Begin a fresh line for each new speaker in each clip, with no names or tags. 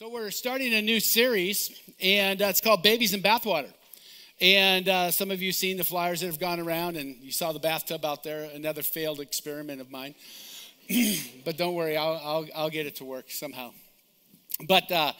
So, we're starting a new series, and uh, it's called Babies in Bathwater. And uh, some of you seen the flyers that have gone around, and you saw the bathtub out there, another failed experiment of mine. but don't worry, I'll, I'll, I'll, get it to work somehow. But uh,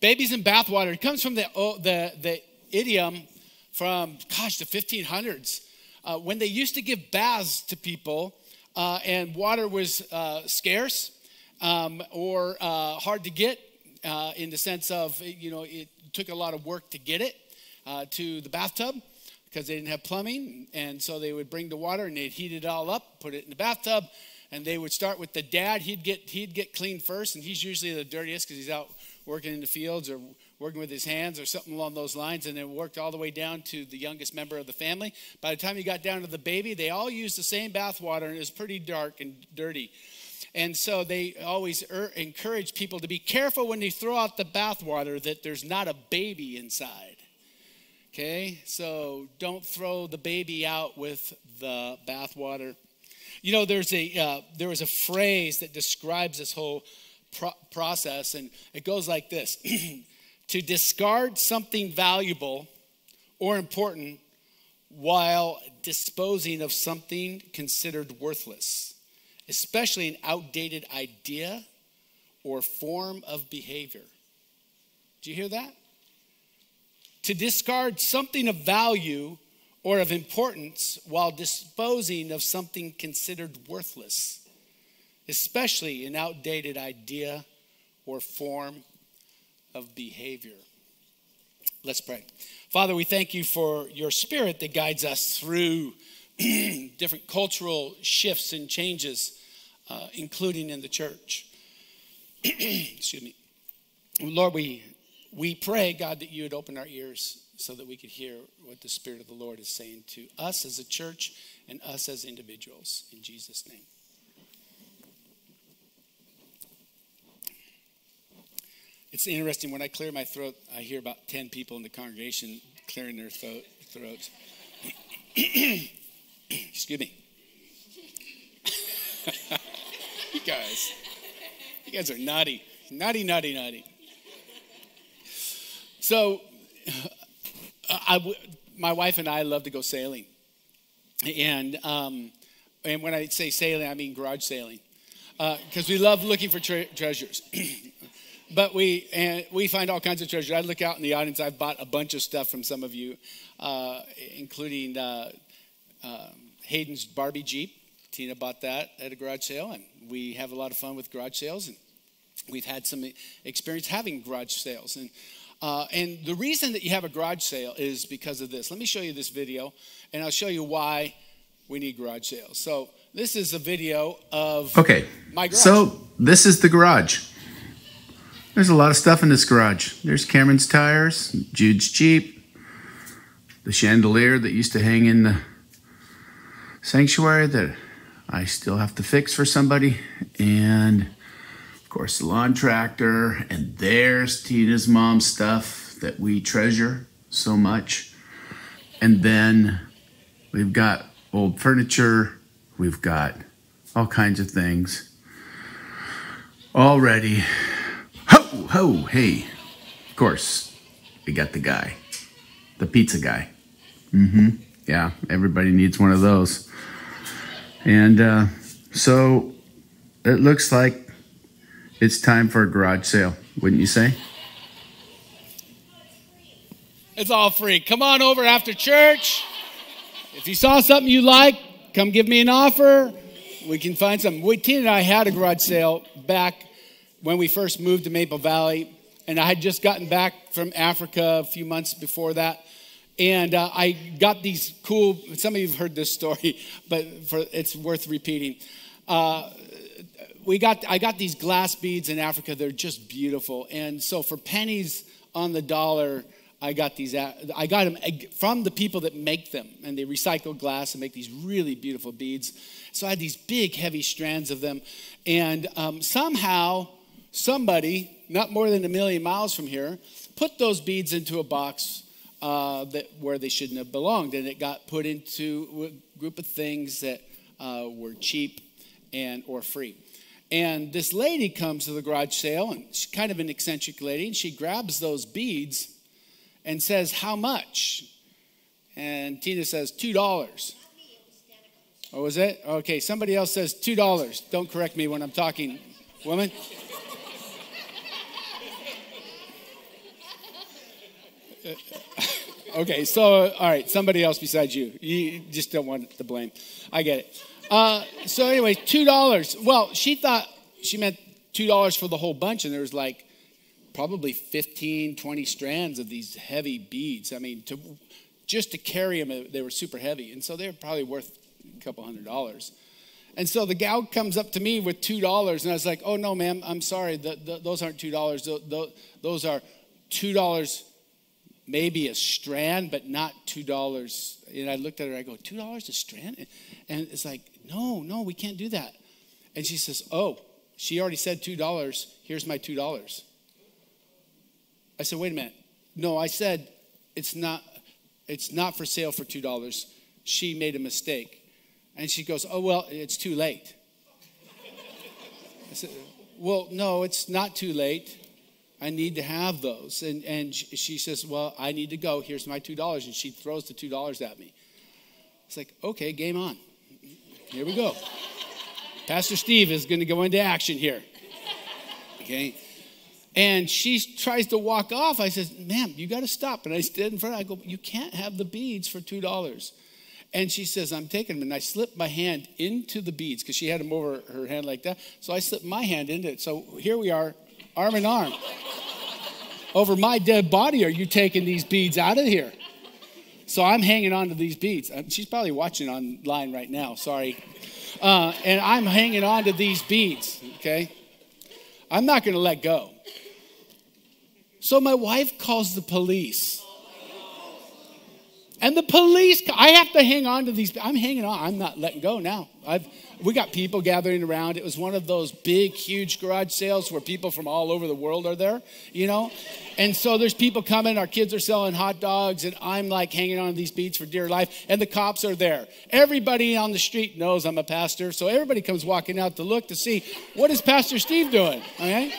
babies in bathwater, it comes from the, oh, the, the idiom from, gosh, the 1500s, uh, when they used to give baths to people uh, and water was uh, scarce um, or hard to get uh, in the sense of, you know, it took a lot of work to get it uh, to the bathtub because they didn't have plumbing. And so they would bring the water and they'd heat it all up, put it in the bathtub, and they would start with the dad. He'd get, he'd get clean first, and he's usually the dirtiest because he's out working in the fields or working with his hands or something along those lines, and then worked all the way down to the youngest member of the family. By the time you got down to the baby, they all used the same bath water, and it was pretty dark and dirty. And so they always er- encourage people to be careful when they throw out the bathwater that there's not a baby inside. Okay? So don't throw the baby out with the bathwater. You know, there's a, uh, there was a phrase that describes this whole pro- process, and it goes like this To discard something valuable or important while disposing of something considered worthless especially an outdated idea or form of behavior. Do you hear that? To discard something of value or of importance while disposing of something considered worthless, especially an outdated idea or form of behavior. Let's pray. Father, we thank you for your spirit that guides us through different cultural shifts and changes, uh, including in the church. Excuse me. Lord, we, we pray, God, that you would open our ears so that we could hear what the Spirit of the Lord is saying to us as a church and us as individuals. In Jesus' name. It's interesting, when I clear my throat, I hear about 10 people in the congregation clearing their throat, throats. Excuse me. you guys, you guys are naughty. Naughty, naughty, naughty. So, I, my wife and I love to go sailing. And, um, and when I say sailing, I mean garage sailing. Because uh, we love looking for tre- treasures. but we and we find all kinds of treasures. I look out in the audience. I've bought a bunch of stuff from some of you, uh, including uh, um, Hayden's Barbie Jeep. Tina bought that at a garage sale, and we have a lot of fun with garage sales, and we've had some experience having garage sales. And uh, and the reason that you have a garage sale is because of this. Let me show you this video, and I'll show you why we need garage sales. So this is a video of
okay. My garage. So this is the garage. There's a lot of stuff in this garage. There's Cameron's tires, Jude's Jeep, the chandelier that used to hang in the sanctuary that I still have to fix for somebody. And of course, the lawn tractor. And there's Tina's mom's stuff that we treasure so much. And then we've got old furniture, we've got all kinds of things already. Ho, ho, hey. Of course, we got the guy, the pizza guy. Mm hmm. Yeah, everybody needs one of those. And uh, so it looks like it's time for a garage sale, wouldn't you say?
It's all free. Come on over after church. If you saw something you like, come give me an offer. We can find something. We, Tina and I had a garage sale back when we first moved to Maple Valley, and I had just gotten back from Africa a few months before that. And uh, I got these cool, some of you have heard this story, but for, it's worth repeating. Uh, we got, I got these glass beads in Africa. They're just beautiful. And so for pennies on the dollar, I got these. I got them from the people that make them, and they recycle glass and make these really beautiful beads. So I had these big, heavy strands of them, and um, somehow somebody, not more than a million miles from here, put those beads into a box uh, that where they shouldn't have belonged, and it got put into a group of things that uh, were cheap and or free. And this lady comes to the garage sale, and she's kind of an eccentric lady, and she grabs those beads and says, How much? And Tina says, $2. Oh, was it? Okay, somebody else says $2. Don't correct me when I'm talking, woman. okay, so, all right, somebody else besides you. You just don't want the blame. I get it. Uh, so, anyway, $2. Well, she thought she meant $2 for the whole bunch, and there was like probably 15, 20 strands of these heavy beads. I mean, to, just to carry them, they were super heavy. And so they were probably worth a couple hundred dollars. And so the gal comes up to me with $2, and I was like, oh, no, ma'am, I'm sorry. The, the, those aren't $2. The, those are $2 maybe a strand, but not $2. And I looked at her, I go, $2 a strand? And it's like, no, no, we can't do that. And she says, oh, she already said $2. Here's my $2. I said, wait a minute. No, I said it's not it's not for sale for $2. She made a mistake. And she goes, Oh, well, it's too late. I said, Well, no, it's not too late. I need to have those. And, and she says, Well, I need to go. Here's my $2. And she throws the $2 at me. It's like, Okay, game on. Here we go. Pastor Steve is going to go into action here. Okay. And she tries to walk off. I says, ma'am, you got to stop. And I stood in front. Of I go, you can't have the beads for $2. And she says, I'm taking them. And I slipped my hand into the beads because she had them over her hand like that. So I slipped my hand into it. So here we are, arm in arm. over my dead body, are you taking these beads out of here? So I'm hanging on to these beads. Uh, she's probably watching online right now. Sorry. Uh, and I'm hanging on to these beads, okay? I'm not to let go. So my wife calls the police. And the police, I have to hang on to these. I'm hanging on. I'm not letting go now. I've, we got people gathering around. It was one of those big, huge garage sales where people from all over the world are there, you know? And so there's people coming. Our kids are selling hot dogs, and I'm like hanging on to these beats for dear life. And the cops are there. Everybody on the street knows I'm a pastor, so everybody comes walking out to look to see what is Pastor Steve doing, okay?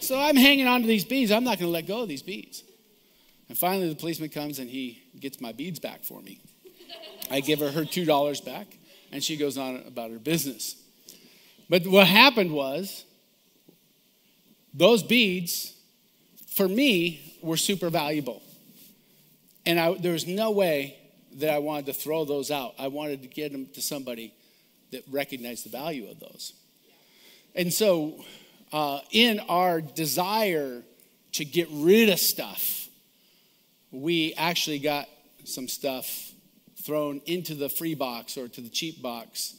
So I'm hanging on to these beads. I'm not going to let go of these beads. And finally, the policeman comes and he gets my beads back for me. I give her her $2 back, and she goes on about her business. But what happened was, those beads, for me, were super valuable. And I, there was no way that I wanted to throw those out. I wanted to get them to somebody that recognized the value of those. And so uh, in our desire to get rid of stuff, we actually got some stuff thrown into the free box or to the cheap box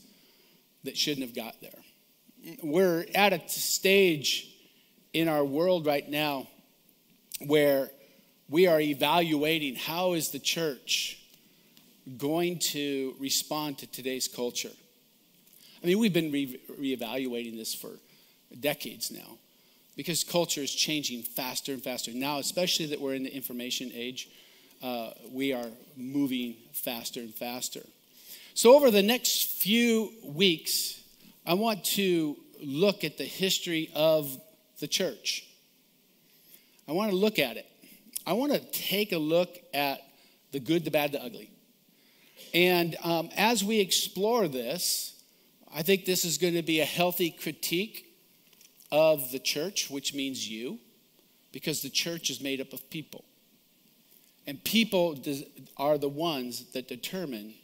that shouldn't have got there. We're at a stage in our world right now where we are evaluating how is the church going to respond to today's culture. I mean, we've been re- reevaluating this for decades now because culture is changing faster and faster. Now, especially that we're in the information age, uh, we are moving faster and faster. So, over the next few weeks, I want to look at the history of the church. I want to look at it. I want to take a look at the good, the bad, the ugly. And um, as we explore this, I think this is going to be a healthy critique of the church, which means you, because the church is made up of people. And people are the ones that determine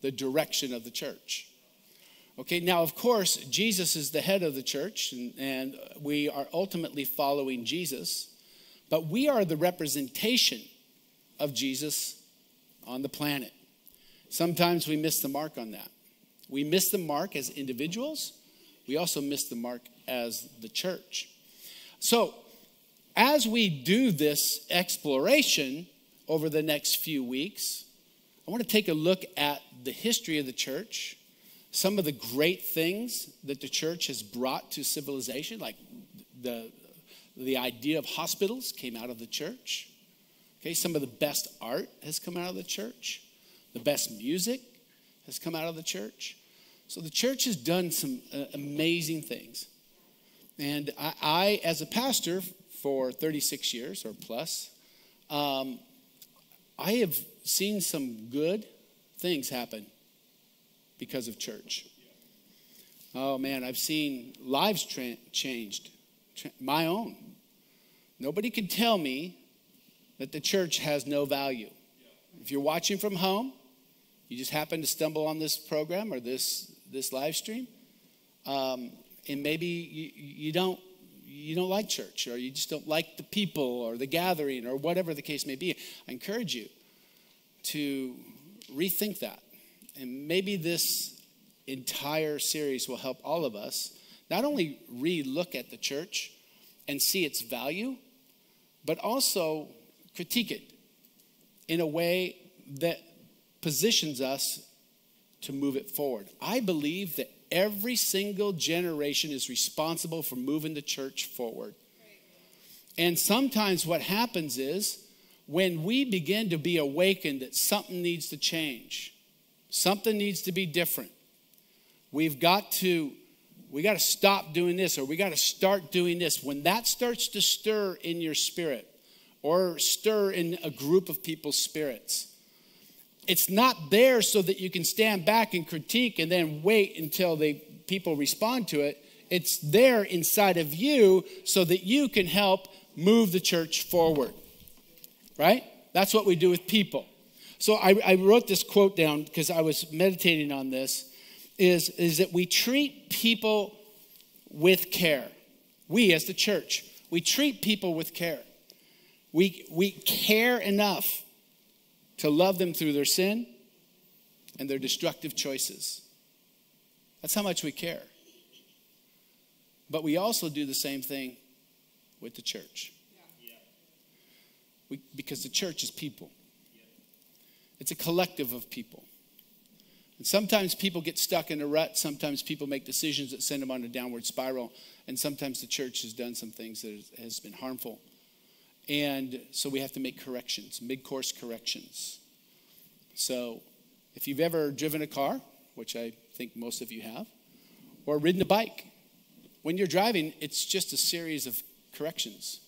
the direction of the church. Okay, now, of course, Jesus is the head of the church, and, we are ultimately following Jesus, but we are the representation of Jesus on the planet. Sometimes we miss the mark on that. We miss the mark as individuals, we also miss the mark as the church. So, as we do this exploration over the next few weeks, I want to take a look at the history of the church, some of the great things that the church has brought to civilization, like the, the idea of hospitals came out of the church. Okay, some of the best art has come out of the church. The best music has come out of the church. So the church has done some uh, amazing things. And I, I, as a pastor for 36 years or plus, um, I have seen some good things happen because of church. Oh man, I've seen lives tra- changed, tra- my own. Nobody can tell me that the church has no value. If you're watching from home, you just happen to stumble on this program or this, this live stream, um, and maybe you, you, don't, you don't like church or you just don't like the people or the gathering or whatever the case may be, I encourage you to rethink that. And maybe this entire series will help all of us not only re look at the church and see its value, but also critique it in a way that positions us to move it forward. I believe that every single generation is responsible for moving the church forward. And sometimes what happens is when we begin to be awakened that something needs to change, something needs to be different, we've got to we got to stop doing this or we got to start doing this. When that starts to stir in your spirit or stir in a group of people's spirits, it's not there so that you can stand back and critique and then wait until the people respond to it. It's there inside of you so that you can help move the church forward. Right? That's what we do with people. So I, I wrote this quote down because I was meditating on this. Is, is that we treat people with care. We, as the church, we treat people with care. We, we care enough to love them through their sin and their destructive choices. That's how much we care. But we also do the same thing with the church. We, because the church is people, it's a collective of people. And sometimes people get stuck in a rut. Sometimes people make decisions that send them on a downward spiral. And sometimes the church has done some things that has been harmful. And so we have to make corrections, mid course corrections. So if you've ever driven a car, which I think most of you have, or ridden a bike, when you're driving, it's just a series of corrections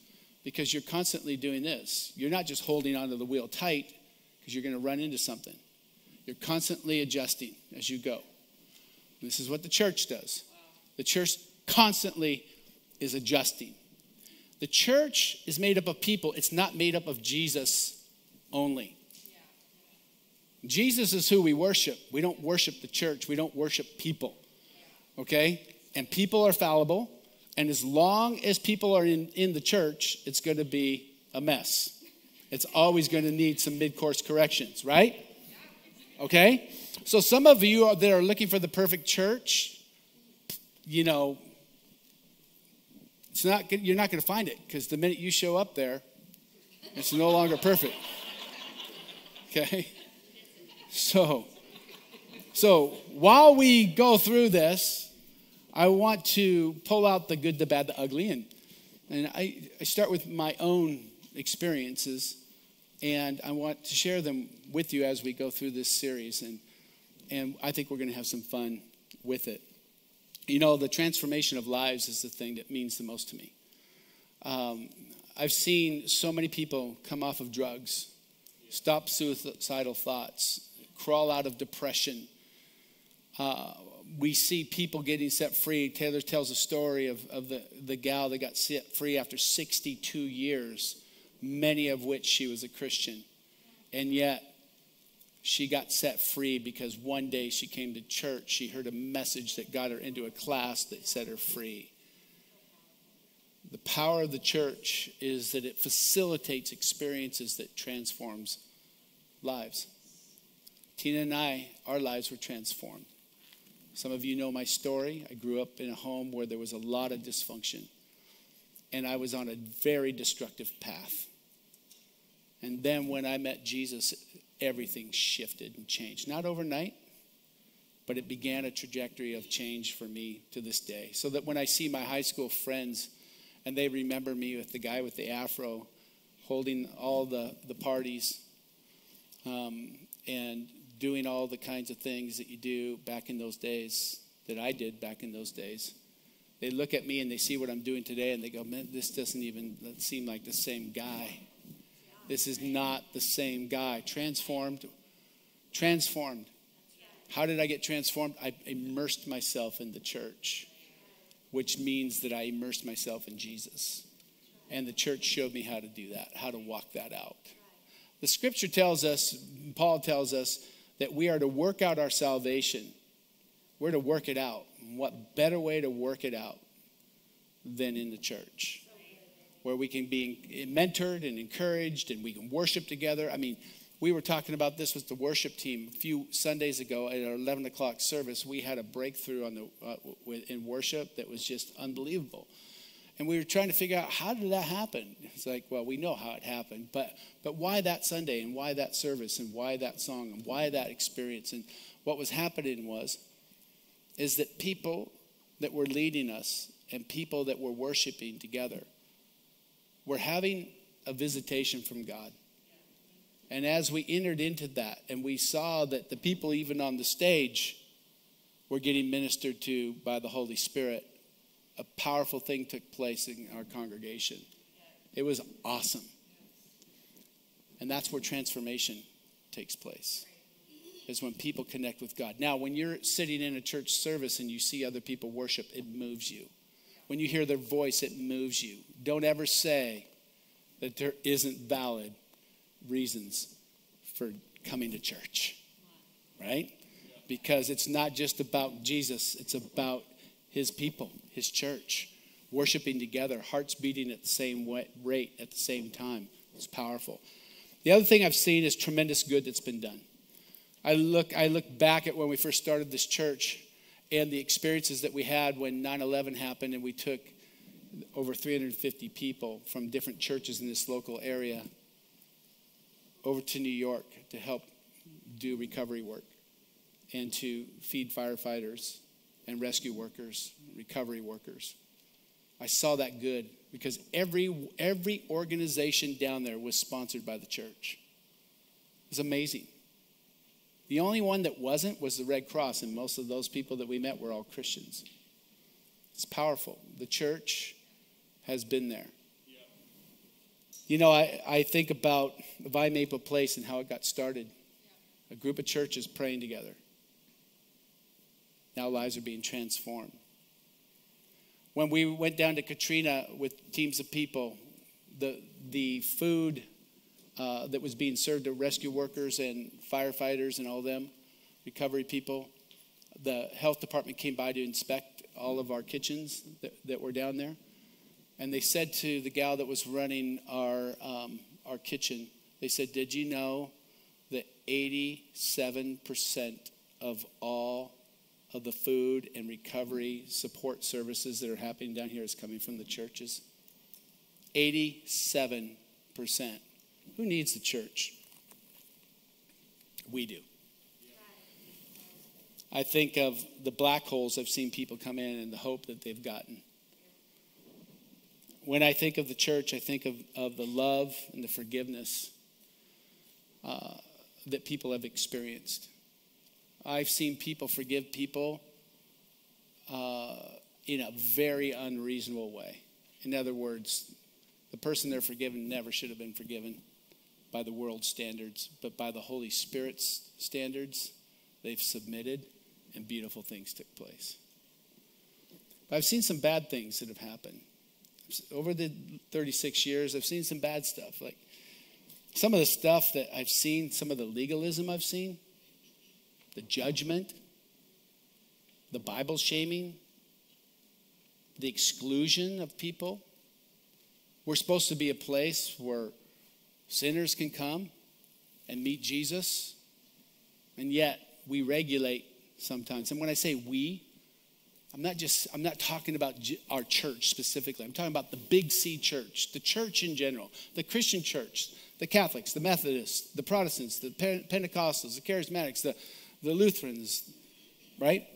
because you're constantly doing this. You're not just holding onto the wheel tight because you're going to run into something. You're constantly adjusting as you go. This is what the church does. The church constantly is adjusting. The church is made up of people, it's not made up of Jesus only. Jesus is who we worship. We don't worship the church, we don't worship people. Okay? And people are fallible. And as long as people are in, in the church, it's going to be a mess. It's always going to need some mid course corrections, right? Okay? So, some of you that are looking for the perfect church, you know, it's not, you're not going to find it because the minute you show up there, it's no longer perfect. Okay? So, so while we go through this, I want to pull out the good, the bad, the ugly, and, and I, I start with my own experiences, and I want to share them with you as we go through this series, and, and I think we're going to have some fun with it. You know, the transformation of lives is the thing that means the most to me. Um, I've seen so many people come off of drugs, stop suicidal thoughts, crawl out of depression. Uh, we see people getting set free. Taylor tells a story of, of the, the gal that got set free after 62 years, many of which she was a Christian. And yet, she got set free because one day she came to church. She heard a message that got her into a class that set her free. The power of the church is that it facilitates experiences that transforms lives. Tina and I, our lives were transformed. Some of you know my story. I grew up in a home where there was a lot of dysfunction, and I was on a very destructive path. And then when I met Jesus, everything shifted and changed. Not overnight, but it began a trajectory of change for me to this day. So that when I see my high school friends and they remember me with the guy with the afro holding all the, the parties um, and doing all the kinds of things that you do back in those days, that I did back in those days. They look at me and they see what I'm doing today and they go, man, this doesn't even seem like the same guy. This is not the same guy. Transformed. Transformed. How did I get transformed? I immersed myself in the church, which means that I immersed myself in Jesus. And the church showed me how to do that, how to walk that out. The scripture tells us, Paul tells us, that we are to work out our salvation. We're to work it out. What better way to work it out than in the church? Where we can be mentored and encouraged and we can worship together. I mean, we were talking about this with the worship team a few Sundays ago at our 11 o'clock service. We had a breakthrough on the, uh, in worship that was just unbelievable. And we were trying to figure out how did that happen? It's like, well, we know how it happened, but, but why that Sunday and why that service and why that song and why that experience? And what was happening was, is that people that were leading us and people that were worshiping together – we're having a visitation from God. And as we entered into that and we saw that the people, even on the stage, were getting ministered to by the Holy Spirit, a powerful thing took place in our congregation. It was awesome. And that's where transformation takes place, is when people connect with God. Now, when you're sitting in a church service and you see other people worship, it moves you. When you hear their voice, it moves you. Don't ever say that there isn't valid reasons for coming to church, right? Because it's not just about Jesus, it's about his people, his church, worshiping together, hearts beating at the same rate at the same time. It's powerful. The other thing I've seen is tremendous good that's been done. I look, I look back at when we first started this church and the experiences that we had when 9 11 happened and we took over 350 people from different churches in this local area over to New York to help do recovery work and to feed firefighters and rescue workers, recovery workers. I saw that good because every, every organization down there was sponsored by the church. It was amazing. The only one that wasn't was the Red Cross, and most of those people that we met were all Christians. It's powerful. The church has been there. You know, I, I think about Vine Maple Place and how it got started. A group of churches praying together. Now lives are being transformed. When we went down to Katrina with teams of people, the, the food uh, that was being served to rescue workers and firefighters and all them, recovery people. The health department came by to inspect all of our kitchens that, that were down there. And they said to the gal that was running our, um, our kitchen, they said, Did you know that 87% of all of the food and recovery support services that are happening down here is coming from the churches? 87%. Who needs the church? We do. I think of the black holes I've seen people come in and the hope that they've gotten. When I think of the church, I think of, of the love and the forgiveness uh, that people have experienced. I've seen people forgive people uh, in a very unreasonable way. In other words, the person they're forgiven never should have been forgiven by the world standards, but by the Holy Spirit's standards, they've submitted and beautiful things took place. But I've seen some bad things that have happened. Over the 36 years, I've seen some bad stuff. Like some of the stuff that I've seen, some of the legalism I've seen, the judgment, the Bible shaming, the exclusion of people. We're supposed to be a place where Sinners can come and meet Jesus, and yet we regulate sometimes. And when I say we, I'm not just I'm not talking about our church specifically. I'm talking about the Big C church, the church in general, the Christian church, the Catholics, the Methodists, the Protestants, the Pentecostals, the Charismatics, the, the Lutherans, right?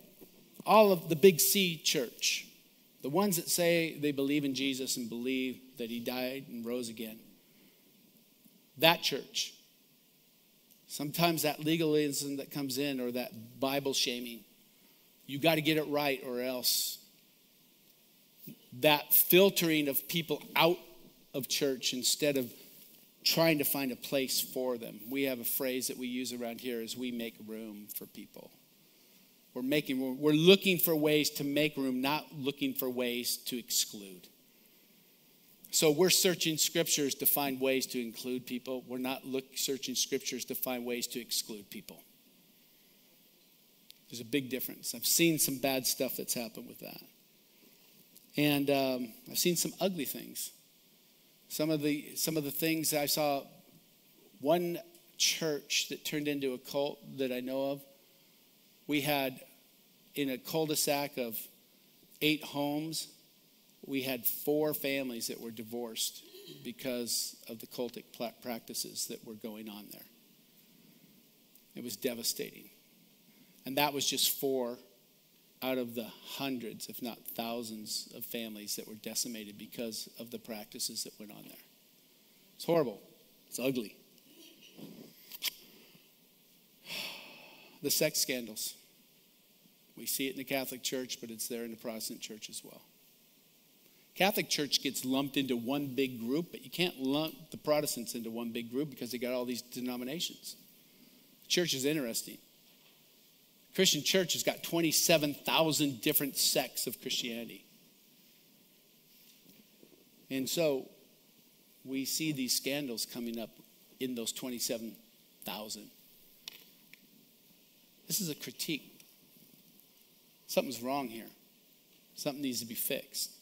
All of the Big C church. The ones that say they believe in Jesus and believe that he died and rose again. That church Sometimes that legalism that comes in or that Bible shaming, you got to get it right or else. That filtering of people out of church instead of trying to find a place for them. We have a phrase that we use around here is we make room for people. We're making we're looking for ways to make room, not looking for ways to exclude. So we're searching scriptures to find ways to include people. We're not look, searching scriptures to find ways to exclude people. There's a big difference. I've seen some bad stuff that's happened with that. And um, I've seen some ugly things. Some of the some of the things I saw one church that turned into a cult that I know of. We had in a cul-de-sac of eight homes, we had four families that were divorced because of the cultic practices that were going on there. It was devastating. And that was just four out of the hundreds, if not thousands, of families that were decimated because of the practices that went on there. It's horrible. It's ugly. The sex scandals. We see it in the Catholic Church, but it's there in the Protestant Church as well. Catholic Church gets lumped into one big group, but you can't lump the Protestants into one big group because they got all these denominations. Church is interesting. Christian church has got 27,000 different sects of Christianity. And so we see these scandals coming up in those 27,000. This is a critique. Something's wrong here. Something needs to be fixed.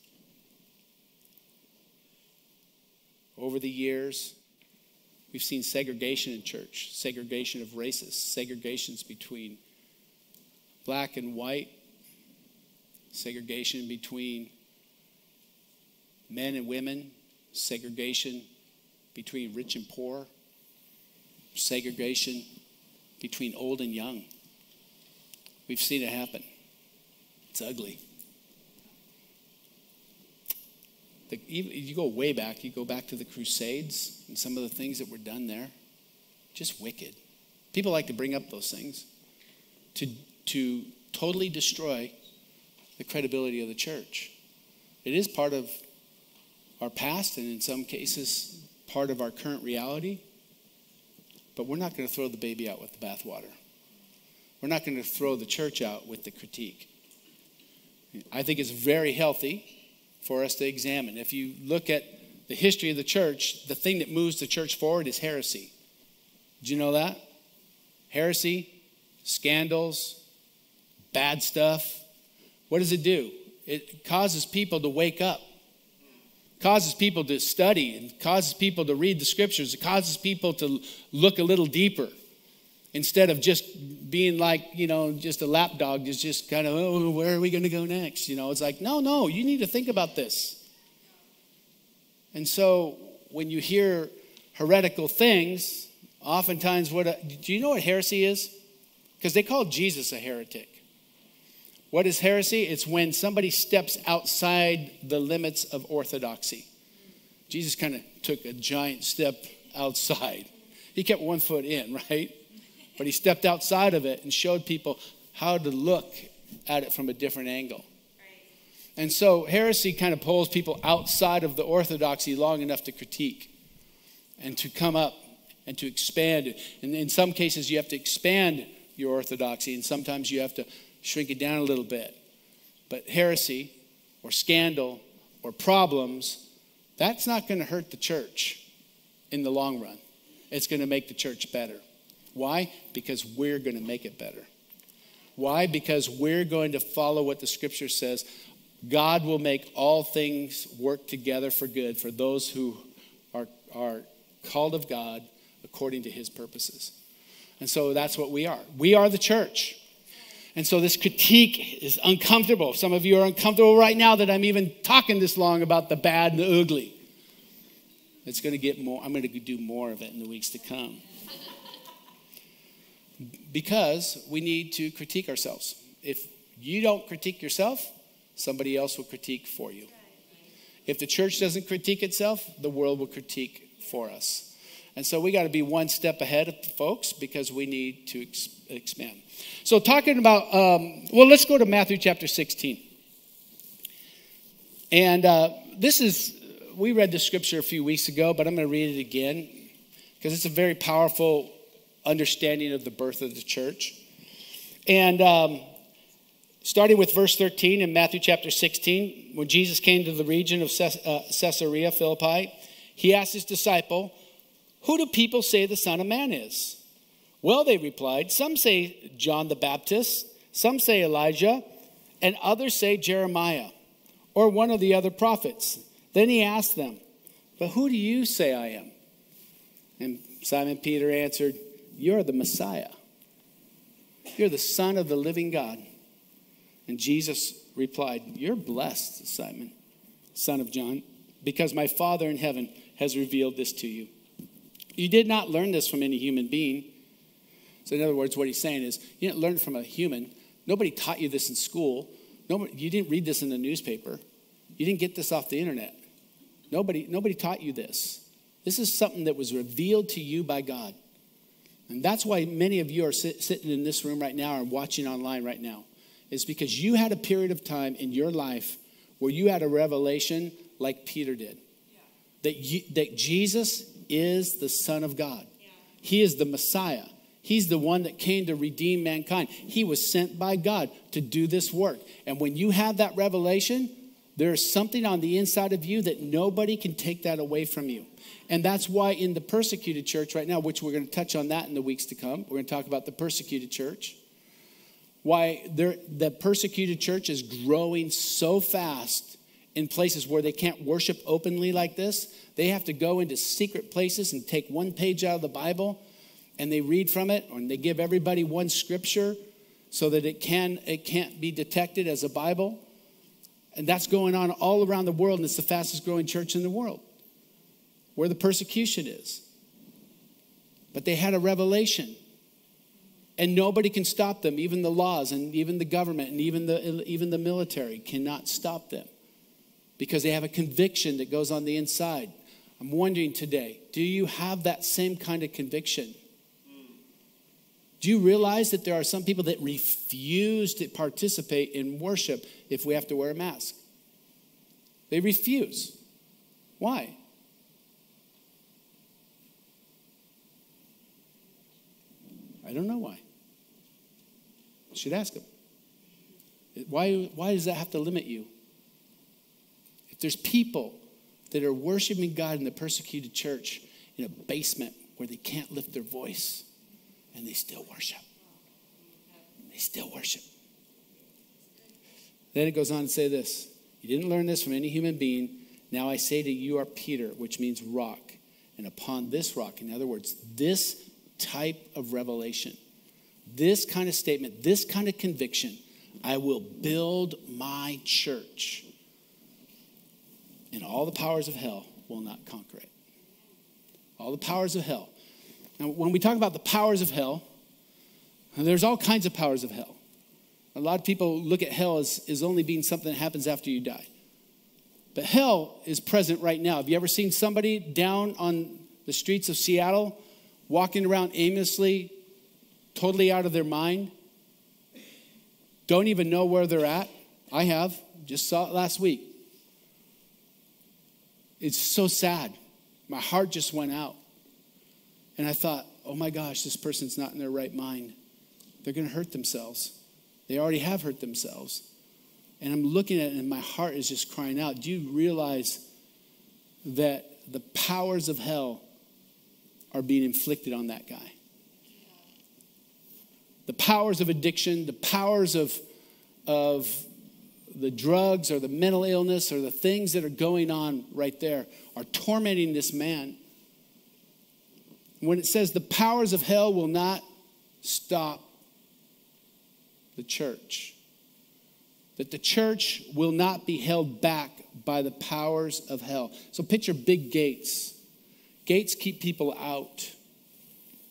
Over the years, we've seen segregation in church, segregation of races, segregations between black and white, segregation between men and women, segregation between rich and poor, segregation between old and young. We've seen it happen. It's ugly. The, you go way back, you go back to the Crusades and some of the things that were done there, just wicked. People like to bring up those things to to totally destroy the credibility of the church. It is part of our past and in some cases part of our current reality, but we're not going to throw the baby out with the bathwater. We're not going to throw the church out with the critique. I think it's very healthy for us to examine. If you look at the history of the church, the thing that moves the church forward is heresy. Did you know that? Heresy, scandals, bad stuff. What does it do? It causes people to wake up, causes people to study, and causes people to read the scriptures. It causes people to look a little deeper instead of just being like, you know, just a lapdog, just, just kind of, oh, where are we going to go next? You know, it's like, no, no, you need to think about this. And so when you hear heretical things, oftentimes what, do you know what heresy is? Because they call Jesus a heretic. What is heresy? It's when somebody steps outside the limits of orthodoxy. Jesus kind of took a giant step outside. He kept one foot in, right? But he stepped outside of it and showed people how to look at it from a different angle. And so heresy kind of pulls people outside of the orthodoxy long enough to critique and to come up and to expand. And in some cases, you have to expand your orthodoxy, and sometimes you have to shrink it down a little bit. But heresy or scandal or problems, that's not going to hurt the church in the long run. It's going to make the church better. Why? Because we're going to make it better. Why? Because we're going to follow what the scripture says. God will make all things work together for good for those who are, are called of God according to his purposes. And so that's what we are. We are the church. And so this critique is uncomfortable. Some of you are uncomfortable right now that I'm even talking this long about the bad and the ugly. It's going to get more, I'm going to do more of it in the weeks to come. Because we need to critique ourselves. If you don't critique yourself, somebody else will critique for you. If the church doesn't critique itself, the world will critique for us. And so we got to be one step ahead of the folks because we need to ex- expand. So, talking about, um, well, let's go to Matthew chapter 16. And uh, this is, we read the scripture a few weeks ago, but I'm going to read it again because it's a very powerful understanding of the birth of the church. And um, starting with verse 13 in Matthew chapter 16, when Jesus came to the region of uh, Caesarea Philippi, he asked his disciple, Who do people say the Son of Man is? Well, they replied, Some say John the Baptist, some say Elijah, and others say Jeremiah or one of the other prophets. Then he asked them, But who do you say I am? And Simon Peter answered, You're the Messiah. You're the Son of the living God. And Jesus replied, You're blessed, Simon, son of John, because my Father in heaven has revealed this to you. You did not learn this from any human being. So, in other words, what he's saying is, you didn't learn from a human. Nobody taught you this in school. Nobody, you didn't read this in the newspaper. You didn't get this off the internet. Nobody, nobody taught you this. This is something that was revealed to you by God. And that's why many of you are sit, sitting in this room right now or watching online right now. Is because you had a period of time in your life where you had a revelation like Peter did. Yeah. That, you, that Jesus is the Son of God. Yeah. He is the Messiah. He's the one that came to redeem mankind. He was sent by God to do this work. And when you have that revelation, there is something on the inside of you that nobody can take that away from you. And that's why in the persecuted church right now, which we're going to touch on that in the weeks to come, we're going to talk about the persecuted church. Why the persecuted church is growing so fast in places where they can't worship openly like this. They have to go into secret places and take one page out of the Bible and they read from it, and they give everybody one scripture so that it can it can't be detected as a Bible. And that's going on all around the world, and it's the fastest growing church in the world, where the persecution is. But they had a revelation. And nobody can stop them, even the laws and even the government and even the, even the military cannot stop them because they have a conviction that goes on the inside. I'm wondering today do you have that same kind of conviction? Do you realize that there are some people that refuse to participate in worship if we have to wear a mask? They refuse. Why? I don't know why. You should ask them. Why, why does that have to limit you? If there's people that are worshiping God in the persecuted church in a basement where they can't lift their voice, and they still worship. They still worship. Then it goes on to say this You didn't learn this from any human being. Now I say to you, are Peter, which means rock. And upon this rock, in other words, this type of revelation, this kind of statement, this kind of conviction, I will build my church. And all the powers of hell will not conquer it. All the powers of hell now, when we talk about the powers of hell, there's all kinds of powers of hell. A lot of people look at hell as, as only being something that happens after you die. But hell is present right now. Have you ever seen somebody down on the streets of Seattle walking around aimlessly, totally out of their mind? Don't even know where they're at? I have. Just saw it last week. It's so sad. My heart just went out. And I thought, oh my gosh, this person's not in their right mind. They're going to hurt themselves. They already have hurt themselves. And I'm looking at it, and my heart is just crying out. Do you realize that the powers of hell are being inflicted on that guy? The powers of addiction, the powers of, of the drugs or the mental illness or the things that are going on right there are tormenting this man when it says the powers of hell will not stop the church, that the church will not be held back by the powers of hell. So picture big gates. Gates keep people out.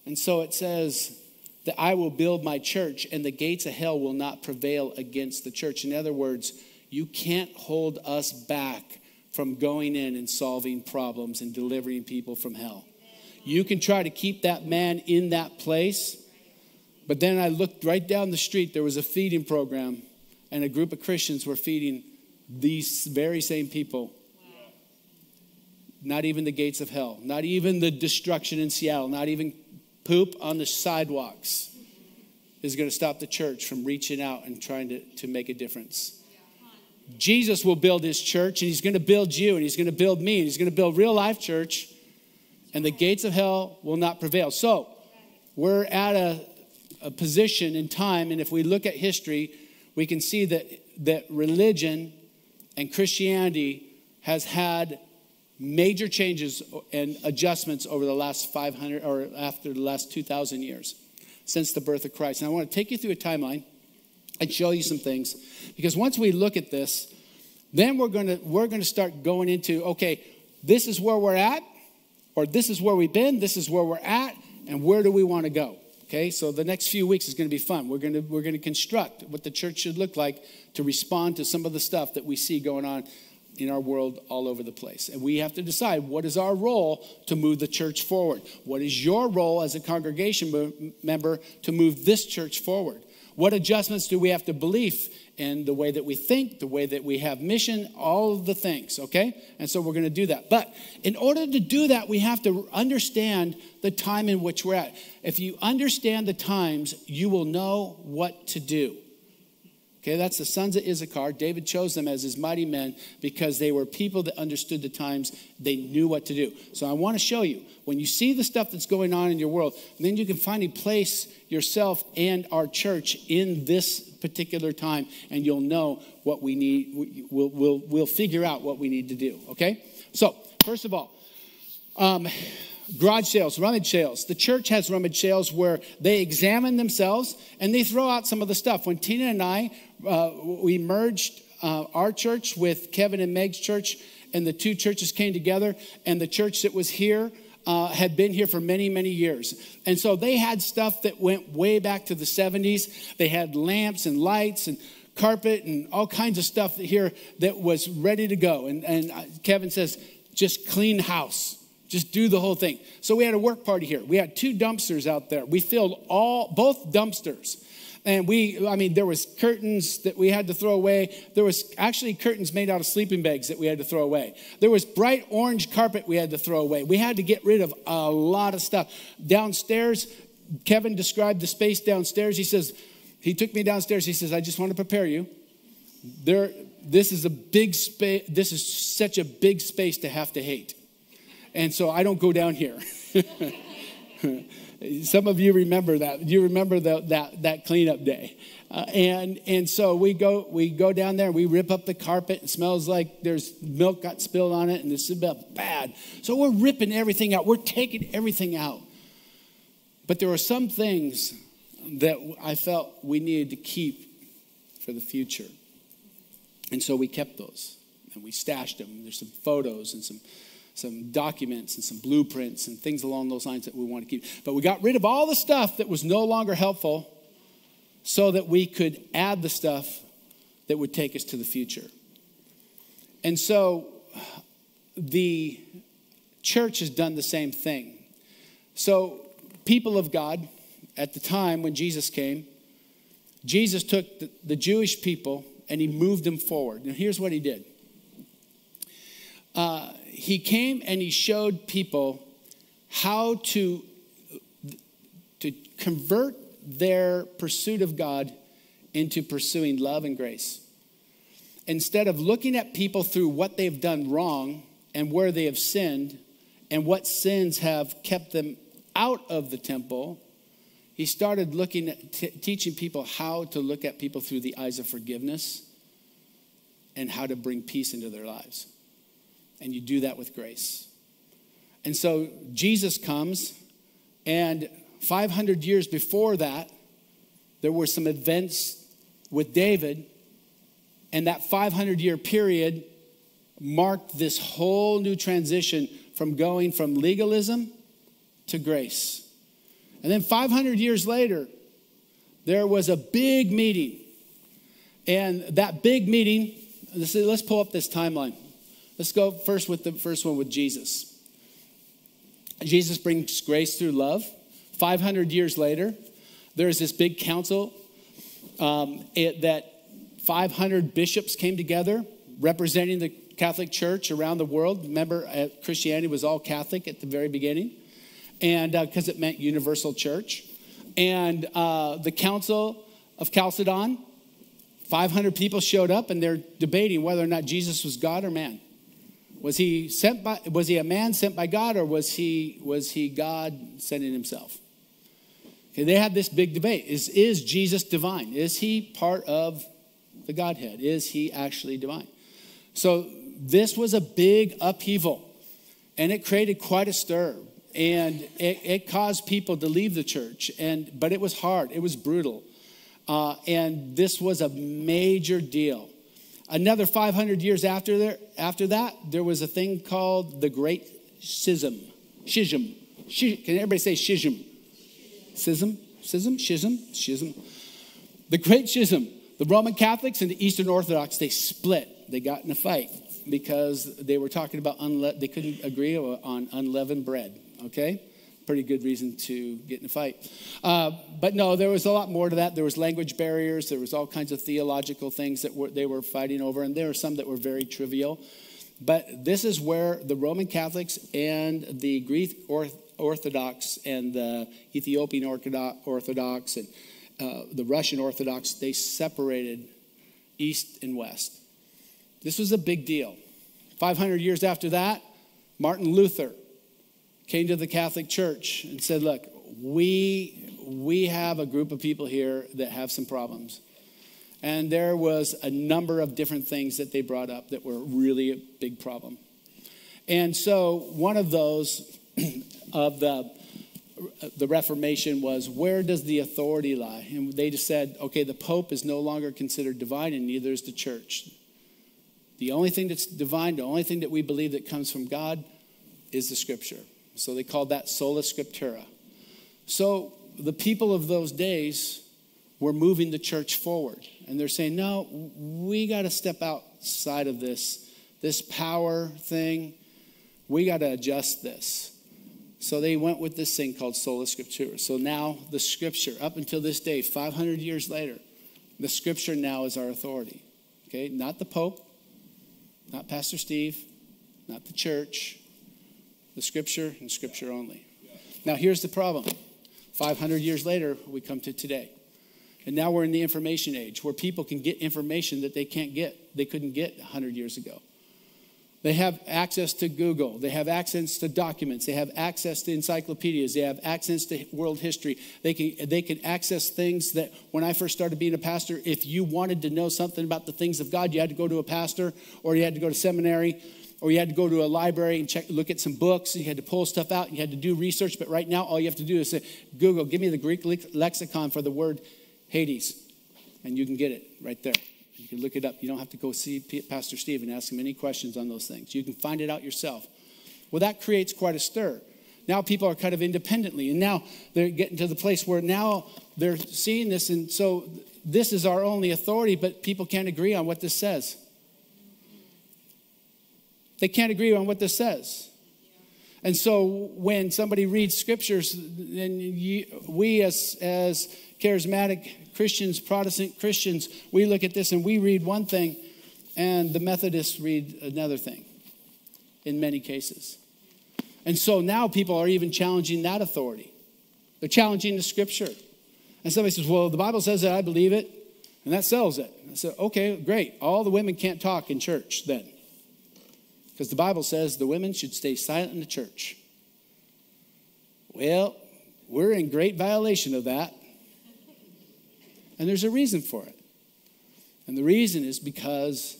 And so it says that I will build my church and the gates of hell will not prevail against the church. In other words, you can't hold us back from going in and solving problems and delivering people from hell. You can try to keep that man in that place. But then I looked right down the street, there was a feeding program, and a group of Christians were feeding these very same people. Not even the gates of hell, not even the destruction in Seattle, not even poop on the sidewalks is going to stop the church from reaching out and trying to, to make a difference. Jesus will build his church and he's going to build you and he's going to build me and he's going to build real life church and the gates of hell will not prevail. So, we're at a, position in time and if we look at history, we can see that that religion and Christianity has had major changes and adjustments over the last 500 or after the last 2,000 years since the birth of Christ. And I want to take you through a timeline and show you some things because once we look at this, then we're going to we're going to start going into okay, this is where we're at or this is where we've been, this is where we're at and where do we want to go? Okay, so the next few weeks is going to be fun. We're going to we're going to construct what the church should look like to respond to some of the stuff that we see going on in our world all over the place. And we have to decide what is our role to move the church forward? What is your role as a congregation member to move this church forward? What adjustments do we have to believe in the way that we think, the way that we have mission, all of the things, okay? And so we're going to do that. But in order to do that, we have to understand the time in which we're at. If you understand the times, you will know what to do. Okay, that's the sons of Issachar. David chose them as his mighty men because they were people that understood the times. They knew what to do. So I want to show you when you see the stuff that's going on in your world, then you can finally place yourself and our church in this particular time, and you'll know what we need. We'll, we'll, we'll figure out what we need to do. Okay? So, first of all, um, garage sales, rummage sales. The church has rummage sales where they examine themselves and they throw out some of the stuff. When Tina and I, uh, we merged uh, our church with Kevin and Meg's church, and the two churches came together, and the church that was here uh, had been here for many, many years. And so they had stuff that went way back to the 70s. They had lamps and lights and carpet and all kinds of stuff here that was ready to go. And, and uh, Kevin says, just clean house. Just do the whole thing. So we had a work party here. We had two dumpsters out there. We filled all both dumpsters. And we, I mean, there was curtains that we had to throw away. There was actually curtains made out of sleeping bags that we had to throw away. There was bright orange carpet we had to throw away. We had to get rid of a lot of stuff. Downstairs, Kevin described the space downstairs. He says, he took me downstairs. He says, I just want to prepare you. There, this is a big space. This is such a big space to have to hate and so I don't go down here. Some of you remember that. You remember the, that, that cleanup day. Uh, and, and so we go, we go down there, we rip up the carpet. It smells like there's milk got spilled on it, and this is bad. So we're ripping everything out, we're taking everything out. But there were some things that I felt we needed to keep for the future. And so we kept those and we stashed them. There's some photos and some some documents and some blueprints and things along those lines that we want to keep. But we got rid of all the stuff that was no longer helpful so that we could add the stuff that would take us to the future. And so the church has done the same thing. So, people of God, at the time when Jesus came, Jesus took the, the Jewish people and he moved them forward. Now, here's what he did. Uh, he came and he showed people how to, to convert their pursuit of God into pursuing love and grace. Instead of looking at people through what they've done wrong and where they have sinned and what sins have kept them out of the temple, he started looking at t- teaching people how to look at people through the eyes of forgiveness and how to bring peace into their lives and you do that with grace. And so Jesus comes, and 500 years before that, there were some events with David, and that 500 year period marked this whole new transition from going from legalism to grace. And then 500 years later, there was a big meeting. And that big meeting, let's pull up this timeline. Let's go first with the first one with Jesus. Jesus brings grace through love. 500 years later, there's this big council um, it, that 500 bishops came together representing the Catholic Church around the world. Remember, uh, Christianity was all Catholic at the very beginning, and because uh, it meant universal church. And uh, the Council of Chalcedon, 500 people showed up, and they're debating whether or not Jesus was God or man. Was he sent by? Was he a man sent by God, or was he was he God sending himself? Okay, they had this big debate: Is is Jesus divine? Is he part of the Godhead? Is he actually divine? So this was a big upheaval, and it created quite a stir, and it, it caused people to leave the church. And but it was hard. It was brutal, uh, and this was a major deal. Another 500 years after, there, after that, there was a thing called the Great Schism. Schism. Can everybody say schism? Schism? Schism? Schism? Schism. The Great Schism. The Roman Catholics and the Eastern Orthodox, they split. They got in a fight because they were talking about, unle- they couldn't agree on unleavened bread, okay? Pretty good reason to get in a fight. Uh, but no, there was a lot more to that. There was language barriers. There was all kinds of theological things that were, they were fighting over, and there were some that were very trivial. But this is where the Roman Catholics and the Greek Orthodox and the Ethiopian Orthodox and uh, the Russian Orthodox, they separated East and West. This was a big deal. 500 years after that, Martin Luther came to the Catholic Church and said, Look, we, we have a group of people here that have some problems. And there was a number of different things that they brought up that were really a big problem. And so one of those of the the Reformation was where does the authority lie? And they just said, okay, the Pope is no longer considered divine, and neither is the church. The only thing that's divine, the only thing that we believe that comes from God is the scripture. So they called that sola scriptura. So the people of those days were moving the church forward. And they're saying, no, we got to step outside of this, this power thing. We got to adjust this. So they went with this thing called sola scriptura. So now the scripture, up until this day, 500 years later, the scripture now is our authority. Okay, not the Pope, not Pastor Steve, not the church, the scripture and scripture only. Now, here's the problem 500 years later, we come to today. And now we're in the information age where people can get information that they can't get, they couldn't get 100 years ago. They have access to Google. They have access to documents. They have access to encyclopedias. They have access to world history. They can, they can access things that when I first started being a pastor, if you wanted to know something about the things of God, you had to go to a pastor or you had to go to seminary or you had to go to a library and check, look at some books. You had to pull stuff out. You had to do research. But right now, all you have to do is say, Google, give me the Greek lexicon for the word Hades. And you can get it right there. You can look it up. You don't have to go see Pastor Steve and ask him any questions on those things. You can find it out yourself. Well, that creates quite a stir. Now people are kind of independently, and now they're getting to the place where now they're seeing this, and so this is our only authority, but people can't agree on what this says. They can't agree on what this says. And so when somebody reads scriptures, then you, we as, as charismatic Christians, Protestant Christians, we look at this and we read one thing, and the Methodists read another thing in many cases. And so now people are even challenging that authority. They're challenging the scripture. And somebody says, Well, the Bible says that I believe it, and that sells it. I said, Okay, great. All the women can't talk in church then. Because the Bible says the women should stay silent in the church. Well, we're in great violation of that. And there's a reason for it. And the reason is because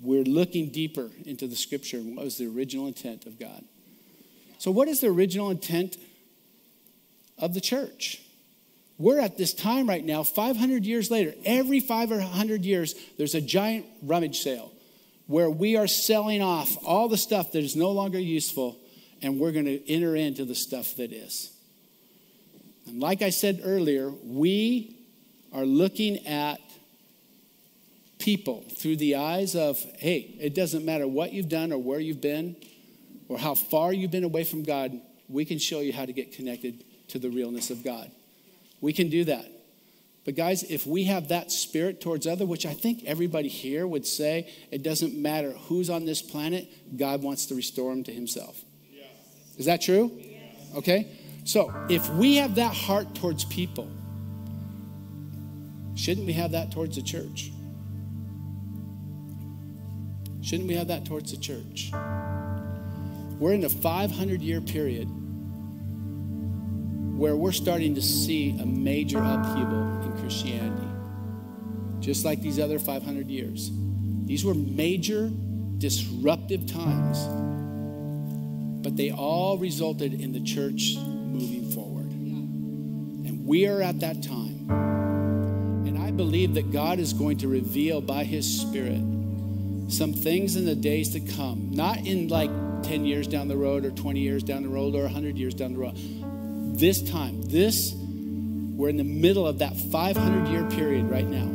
we're looking deeper into the scripture and what was the original intent of God. So, what is the original intent of the church? We're at this time right now, 500 years later. Every 500 years, there's a giant rummage sale where we are selling off all the stuff that is no longer useful and we're going to enter into the stuff that is. And like I said earlier, we are looking at people through the eyes of, hey, it doesn't matter what you've done or where you've been or how far you've been away from God, we can show you how to get connected to the realness of God. We can do that. But guys, if we have that spirit towards other, which I think everybody here would say, it doesn't matter who's on this planet, God wants to restore them to himself. Yes. Is that true? Yes. Okay? So, if we have that heart towards people, shouldn't we have that towards the church? Shouldn't we have that towards the church? We're in a 500 year period where we're starting to see a major upheaval Christianity, just like these other 500 years. These were major disruptive times, but they all resulted in the church moving forward. And we are at that time. And I believe that God is going to reveal by His Spirit some things in the days to come, not in like 10 years down the road or 20 years down the road or 100 years down the road this time, this, we're in the middle of that 500 year period right now,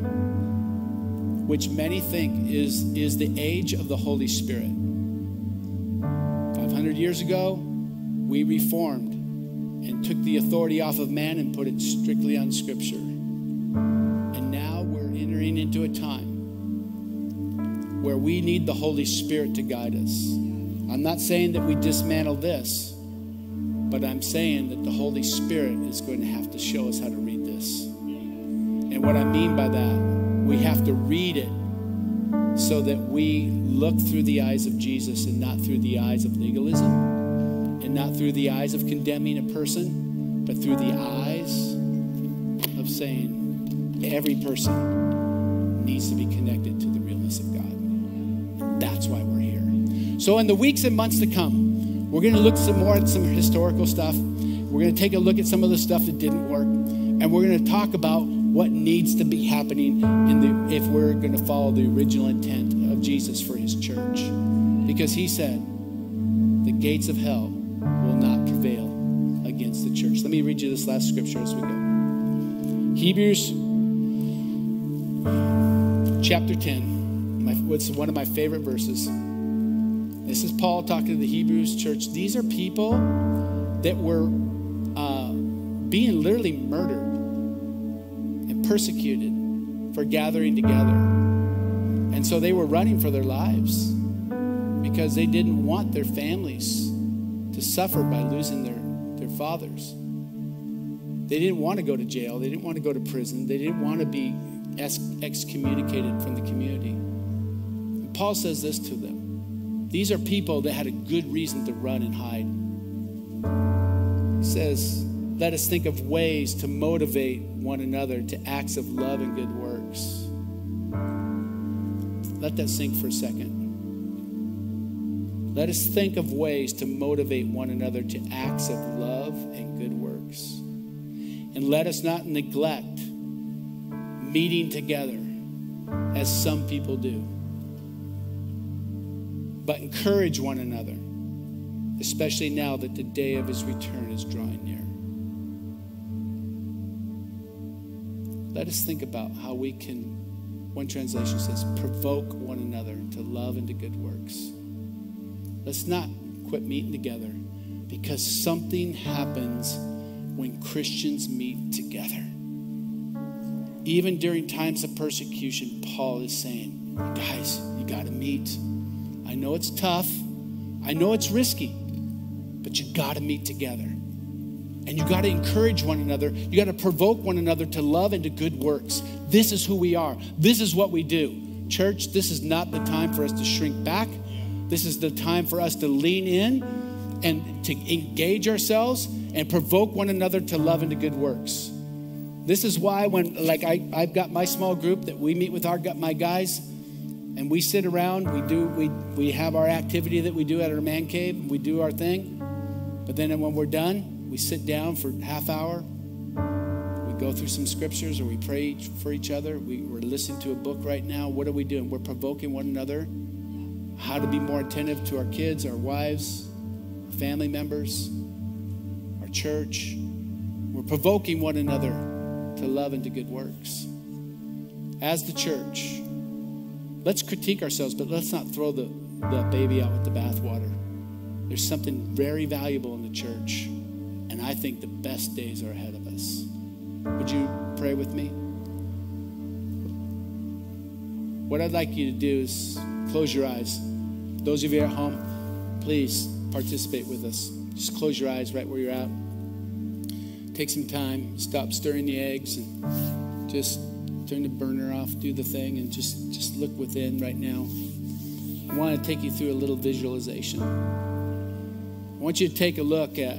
which many think is, is the age of the Holy Spirit. 500 years ago, we reformed and took the authority off of man and put it strictly on Scripture. And now we're entering into a time where we need the Holy Spirit to guide us. I'm not saying that we dismantle this. But I'm saying that the Holy Spirit is going to have to show us how to read this. And what I mean by that, we have to read it so that we look through the eyes of Jesus and not through the eyes of legalism and not through the eyes of condemning a person, but through the eyes of saying every person needs to be connected to the realness of God. That's why we're here. So, in the weeks and months to come, we're going to look some more at some historical stuff. We're going to take a look at some of the stuff that didn't work. And we're going to talk about what needs to be happening in the, if we're going to follow the original intent of Jesus for his church. Because he said, the gates of hell will not prevail against the church. Let me read you this last scripture as we go. Hebrews chapter 10. My, one of my favorite verses. This is Paul talking to the Hebrews church. These are people that were uh, being literally murdered and persecuted for gathering together. And so they were running for their lives because they didn't want their families to suffer by losing their, their fathers. They didn't want to go to jail. They didn't want to go to prison. They didn't want to be excommunicated from the community. And Paul says this to them these are people that had a good reason to run and hide. He says, let us think of ways to motivate one another to acts of love and good works. Let that sink for a second. Let us think of ways to motivate one another to acts of love and good works. And let us not neglect meeting together as some people do but encourage one another, especially now that the day of his return is drawing near. Let us think about how we can, one translation says, provoke one another to love and to good works. Let's not quit meeting together because something happens when Christians meet together. Even during times of persecution, Paul is saying, guys, you got to meet. I know it's tough. I know it's risky, but you got to meet together. And you got to encourage one another. You got to provoke one another to love and to good works. This is who we are. This is what we do. Church, this is not the time for us to shrink back. This is the time for us to lean in and to engage ourselves and provoke one another to love and to good works. This is why when like I, I've got my small group that we meet with our my guys and we sit around we do we we have our activity that we do at our man cave we do our thing. But then when we're done we sit down for half hour. We go through some scriptures or we pray for each other. We, we're listening to a book right now. What are we doing? We're provoking one another. How to be more attentive to our kids our wives our family members our church. We're provoking one another to love and to good works. As the church let's critique ourselves, but let's not throw the, the baby out with the bathwater. There's something very valuable in the church, and I think the best days are ahead of us. Would you pray with me? What I'd like you to do is close your eyes. Those of you at home, please participate with us. Just close your eyes right where you're at. Take some time, stop stirring the eggs, and just turn the burner off, do the thing, and just, just look within right now. I want to take you through a little visualization. I want you to take a look at,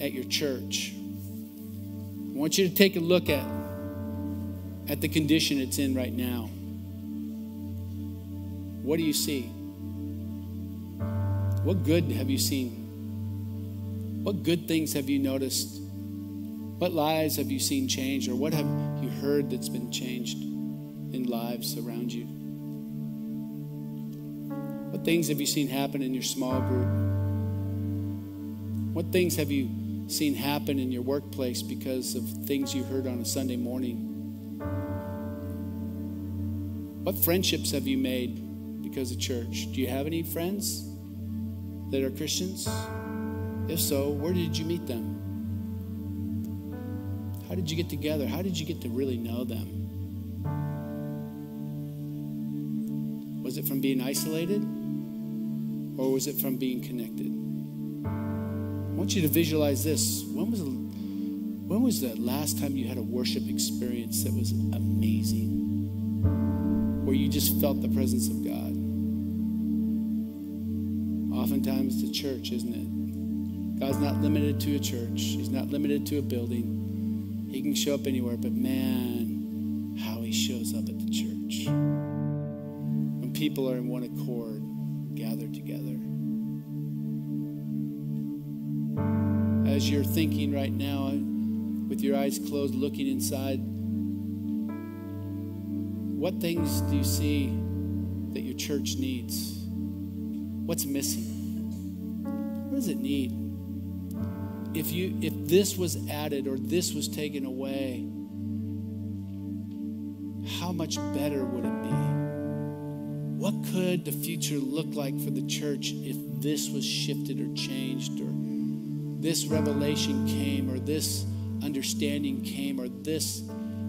at your church. I want you to take a look at, at the condition it's in right now. What do you see? What good have you seen? What good things have you noticed? What lives have you seen changed, or what have you heard that's been changed in lives around you? What things have you seen happen in your small group? What things have you seen happen in your workplace because of things you heard on a Sunday morning? What friendships have you made because of church? Do you have any friends that are Christians? If so, where did you meet them? How did you get together? How did you get to really know them? Was it from being isolated? Or was it from being connected? I want you to visualize this. When was when was the last time you had a worship experience that was amazing? Where you just felt the presence of God? Oftentimes the church, isn't it? God's not limited to a church. He's not limited to a building. He can show up anywhere, but man, how he shows up at the church. When people are in one accord, gathered together. As you're thinking right now, uh, with your eyes closed, looking inside, what things do you see that your church needs? What's missing? What does it need? If you if this was added or this was taken away, how much better would it be? What could the future look like for the church if this was shifted or changed or this revelation came or this understanding came or this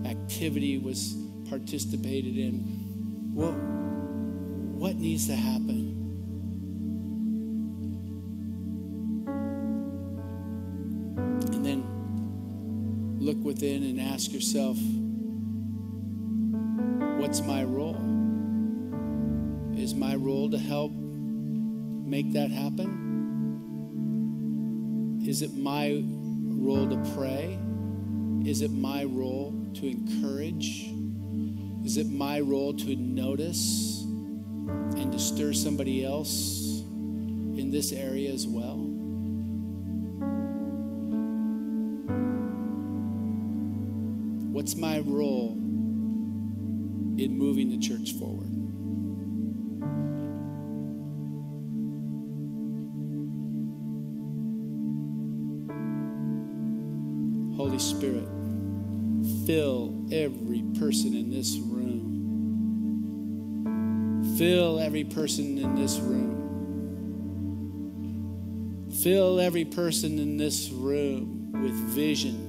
activity was participated in? What, what needs to happen? Within and ask yourself, what's my role? Is my role to help make that happen? Is it my role to pray? Is it my role to encourage? Is it my role to notice and to stir somebody else in this area as well? What's my role in moving the church forward? Holy Spirit, fill every person in this room. Fill every person in this room. Fill every person in this room with vision.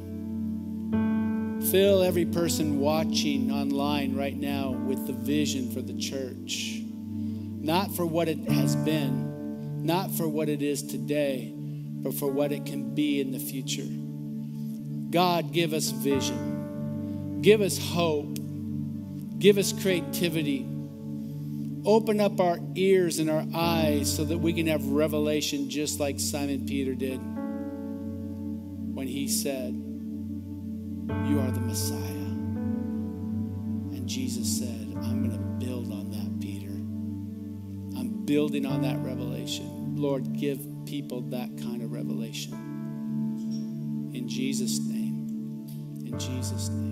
Fill every person watching online right now with the vision for the church. Not for what it has been, not for what it is today, but for what it can be in the future. God, give us vision. Give us hope. Give us creativity. Open up our ears and our eyes so that we can have revelation just like Simon Peter did when he said, You are the Messiah. And Jesus said, I'm going to build on that, Peter. I'm building on that revelation. Lord, give people that kind of revelation. In Jesus' name. In Jesus' name.